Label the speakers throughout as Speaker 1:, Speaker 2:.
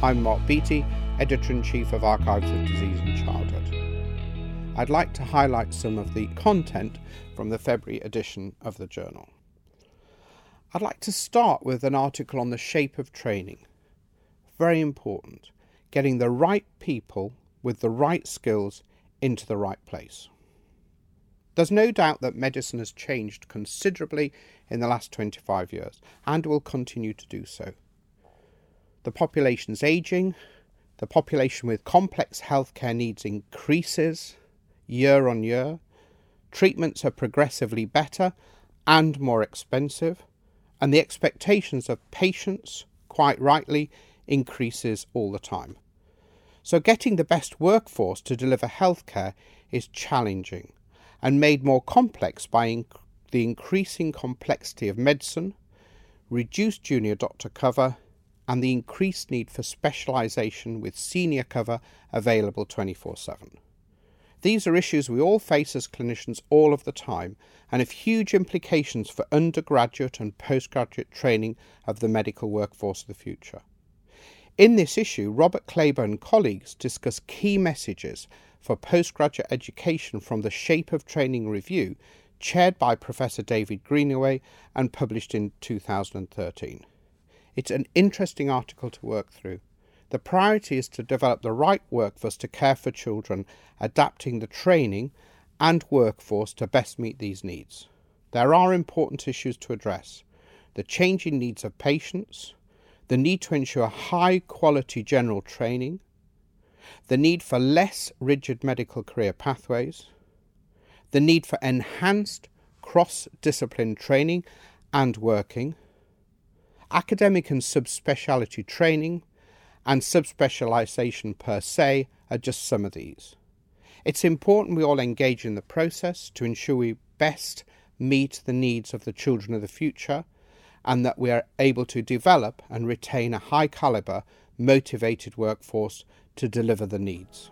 Speaker 1: I'm Mark Beattie, Editor in Chief of Archives of Disease in Childhood. I'd like to highlight some of the content from the February edition of the journal. I'd like to start with an article on the shape of training. Very important, getting the right people with the right skills into the right place. There's no doubt that medicine has changed considerably in the last 25 years and will continue to do so. The population's ageing, the population with complex healthcare needs increases year on year, treatments are progressively better and more expensive, and the expectations of patients, quite rightly, increases all the time. So, getting the best workforce to deliver healthcare is challenging and made more complex by inc- the increasing complexity of medicine, reduced junior doctor cover, and the increased need for specialisation with senior cover available 24 7. These are issues we all face as clinicians all of the time and have huge implications for undergraduate and postgraduate training of the medical workforce of the future. In this issue, Robert Klaber and colleagues discuss key messages for postgraduate education from the Shape of Training Review, chaired by Professor David Greenaway and published in 2013. It's an interesting article to work through. The priority is to develop the right workforce to care for children, adapting the training and workforce to best meet these needs. There are important issues to address the changing needs of patients, the need to ensure high quality general training, the need for less rigid medical career pathways, the need for enhanced cross discipline training and working, academic and subspeciality training, and subspecialization per se are just some of these. It's important we all engage in the process to ensure we best meet the needs of the children of the future and that we are able to develop and retain a high caliber, motivated workforce to deliver the needs.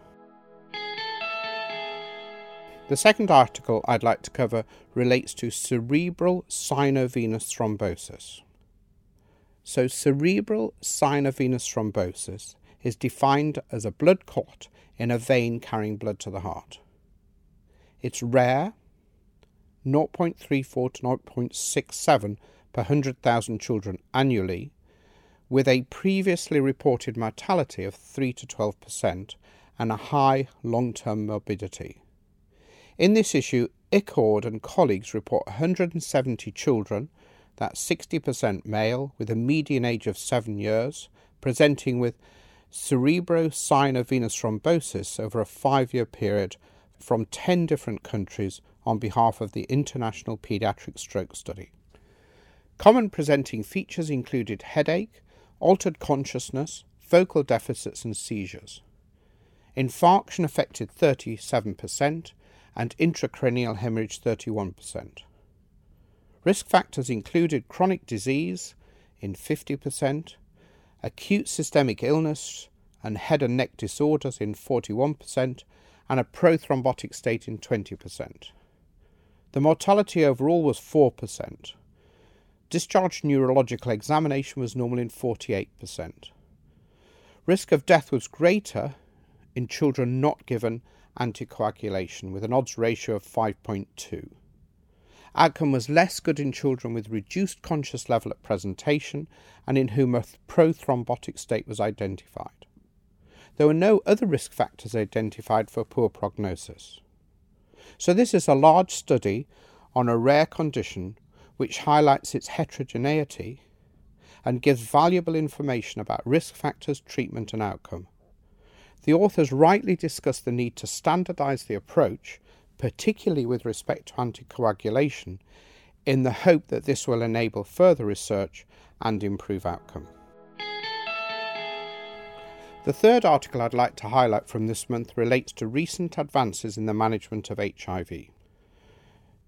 Speaker 1: The second article I'd like to cover relates to cerebral sinovenous thrombosis. So, cerebral sinovenous thrombosis is defined as a blood clot in a vein carrying blood to the heart. It's rare, 0.34 to 0.67 per 100,000 children annually, with a previously reported mortality of 3 to 12% and a high long term morbidity. In this issue, Ichord and colleagues report 170 children, that's 60% male, with a median age of 7 years, presenting with cerebral sinovenous thrombosis over a five year period from 10 different countries on behalf of the International Pediatric Stroke Study. Common presenting features included headache, altered consciousness, focal deficits, and seizures. Infarction affected 37% and intracranial hemorrhage 31%. Risk factors included chronic disease in 50%, acute systemic illness and head and neck disorders in 41%, and a prothrombotic state in 20%. The mortality overall was 4%. Discharge neurological examination was normal in 48%. Risk of death was greater in children not given anticoagulation, with an odds ratio of 5.2. Outcome was less good in children with reduced conscious level at presentation and in whom a prothrombotic state was identified. There were no other risk factors identified for poor prognosis. So, this is a large study on a rare condition which highlights its heterogeneity and gives valuable information about risk factors, treatment, and outcome. The authors rightly discuss the need to standardize the approach, particularly with respect to anticoagulation, in the hope that this will enable further research and improve outcome. The third article I'd like to highlight from this month relates to recent advances in the management of HIV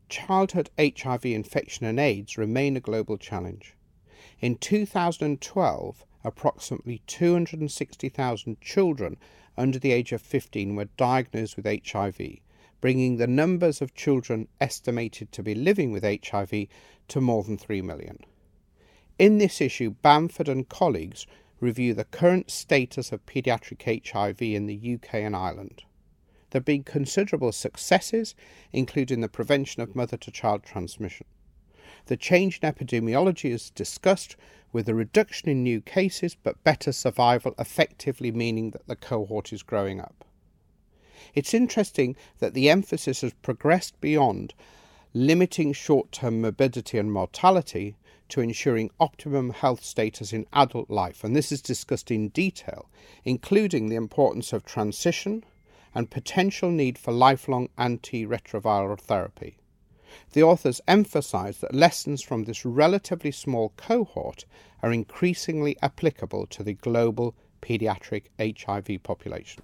Speaker 1: childhood HIV infection and AIDS remain a global challenge. In 2012, approximately 260,000 children under the age of 15 were diagnosed with HIV, bringing the numbers of children estimated to be living with HIV to more than 3 million. In this issue, Bamford and colleagues review the current status of paediatric HIV in the UK and Ireland. There have been considerable successes, including the prevention of mother to child transmission. The change in epidemiology is discussed with a reduction in new cases but better survival, effectively meaning that the cohort is growing up. It's interesting that the emphasis has progressed beyond limiting short term morbidity and mortality to ensuring optimum health status in adult life, and this is discussed in detail, including the importance of transition and potential need for lifelong antiretroviral therapy. The authors emphasize that lessons from this relatively small cohort are increasingly applicable to the global pediatric HIV population.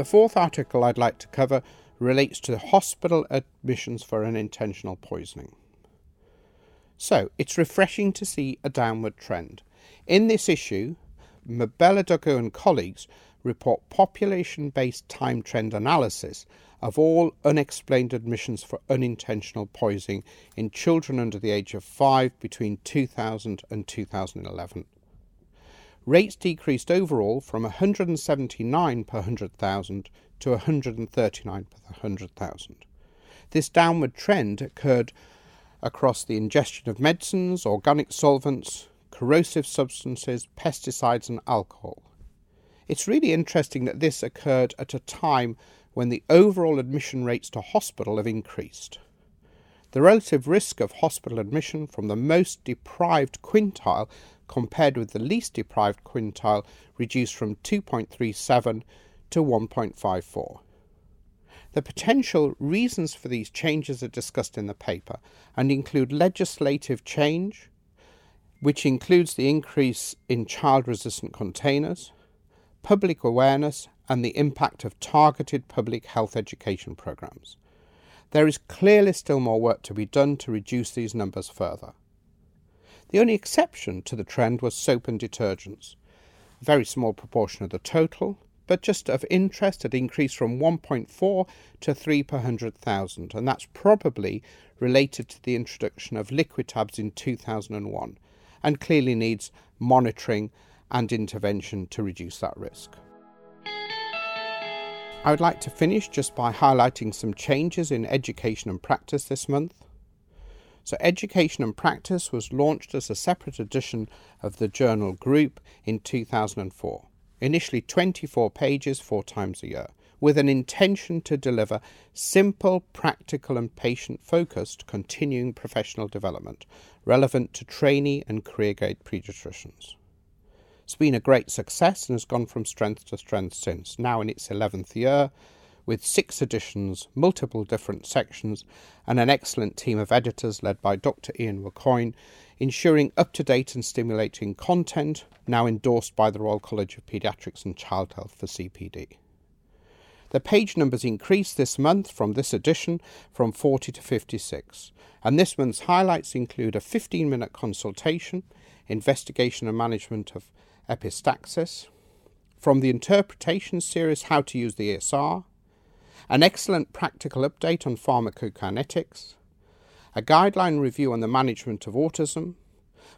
Speaker 1: The fourth article I'd like to cover relates to hospital admissions for unintentional poisoning. So, it's refreshing to see a downward trend. In this issue, Mabella and colleagues report population based time trend analysis of all unexplained admissions for unintentional poisoning in children under the age of 5 between 2000 and 2011. Rates decreased overall from 179 per 100,000 to 139 per 100,000. This downward trend occurred across the ingestion of medicines, organic solvents, corrosive substances, pesticides, and alcohol. It's really interesting that this occurred at a time when the overall admission rates to hospital have increased. The relative risk of hospital admission from the most deprived quintile compared with the least deprived quintile reduced from 2.37 to 1.54. The potential reasons for these changes are discussed in the paper and include legislative change, which includes the increase in child resistant containers, public awareness, and the impact of targeted public health education programs. There is clearly still more work to be done to reduce these numbers further. The only exception to the trend was soap and detergents. A very small proportion of the total, but just of interest, had increased from 1.4 to 3 per 100,000, and that's probably related to the introduction of Liquitabs in 2001 and clearly needs monitoring and intervention to reduce that risk. I would like to finish just by highlighting some changes in education and practice this month. So, Education and Practice was launched as a separate edition of the journal Group in 2004, initially 24 pages four times a year, with an intention to deliver simple, practical, and patient focused continuing professional development relevant to trainee and career gate paediatricians. It's been a great success and has gone from strength to strength since, now in its 11th year, with six editions, multiple different sections, and an excellent team of editors led by Dr. Ian Wacogne, ensuring up to date and stimulating content, now endorsed by the Royal College of Paediatrics and Child Health for CPD. The page numbers increased this month from this edition from 40 to 56, and this month's highlights include a 15 minute consultation, investigation and management of epistaxis, from the interpretation series How to Use the ESR, an excellent practical update on pharmacokinetics, a guideline review on the management of autism,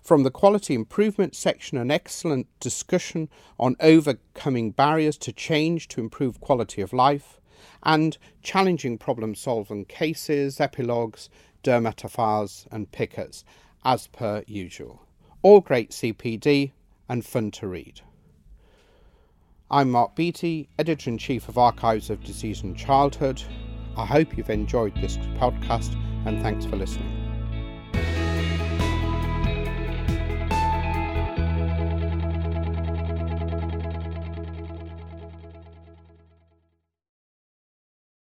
Speaker 1: from the quality improvement section, an excellent discussion on overcoming barriers to change to improve quality of life, and challenging problem solving cases, epilogues, dermatophiles, and pickets, as per usual. All great CPD, and fun to read. I'm Mark Beattie, Editor in Chief of Archives of Disease in Childhood. I hope you've enjoyed this podcast and thanks for listening.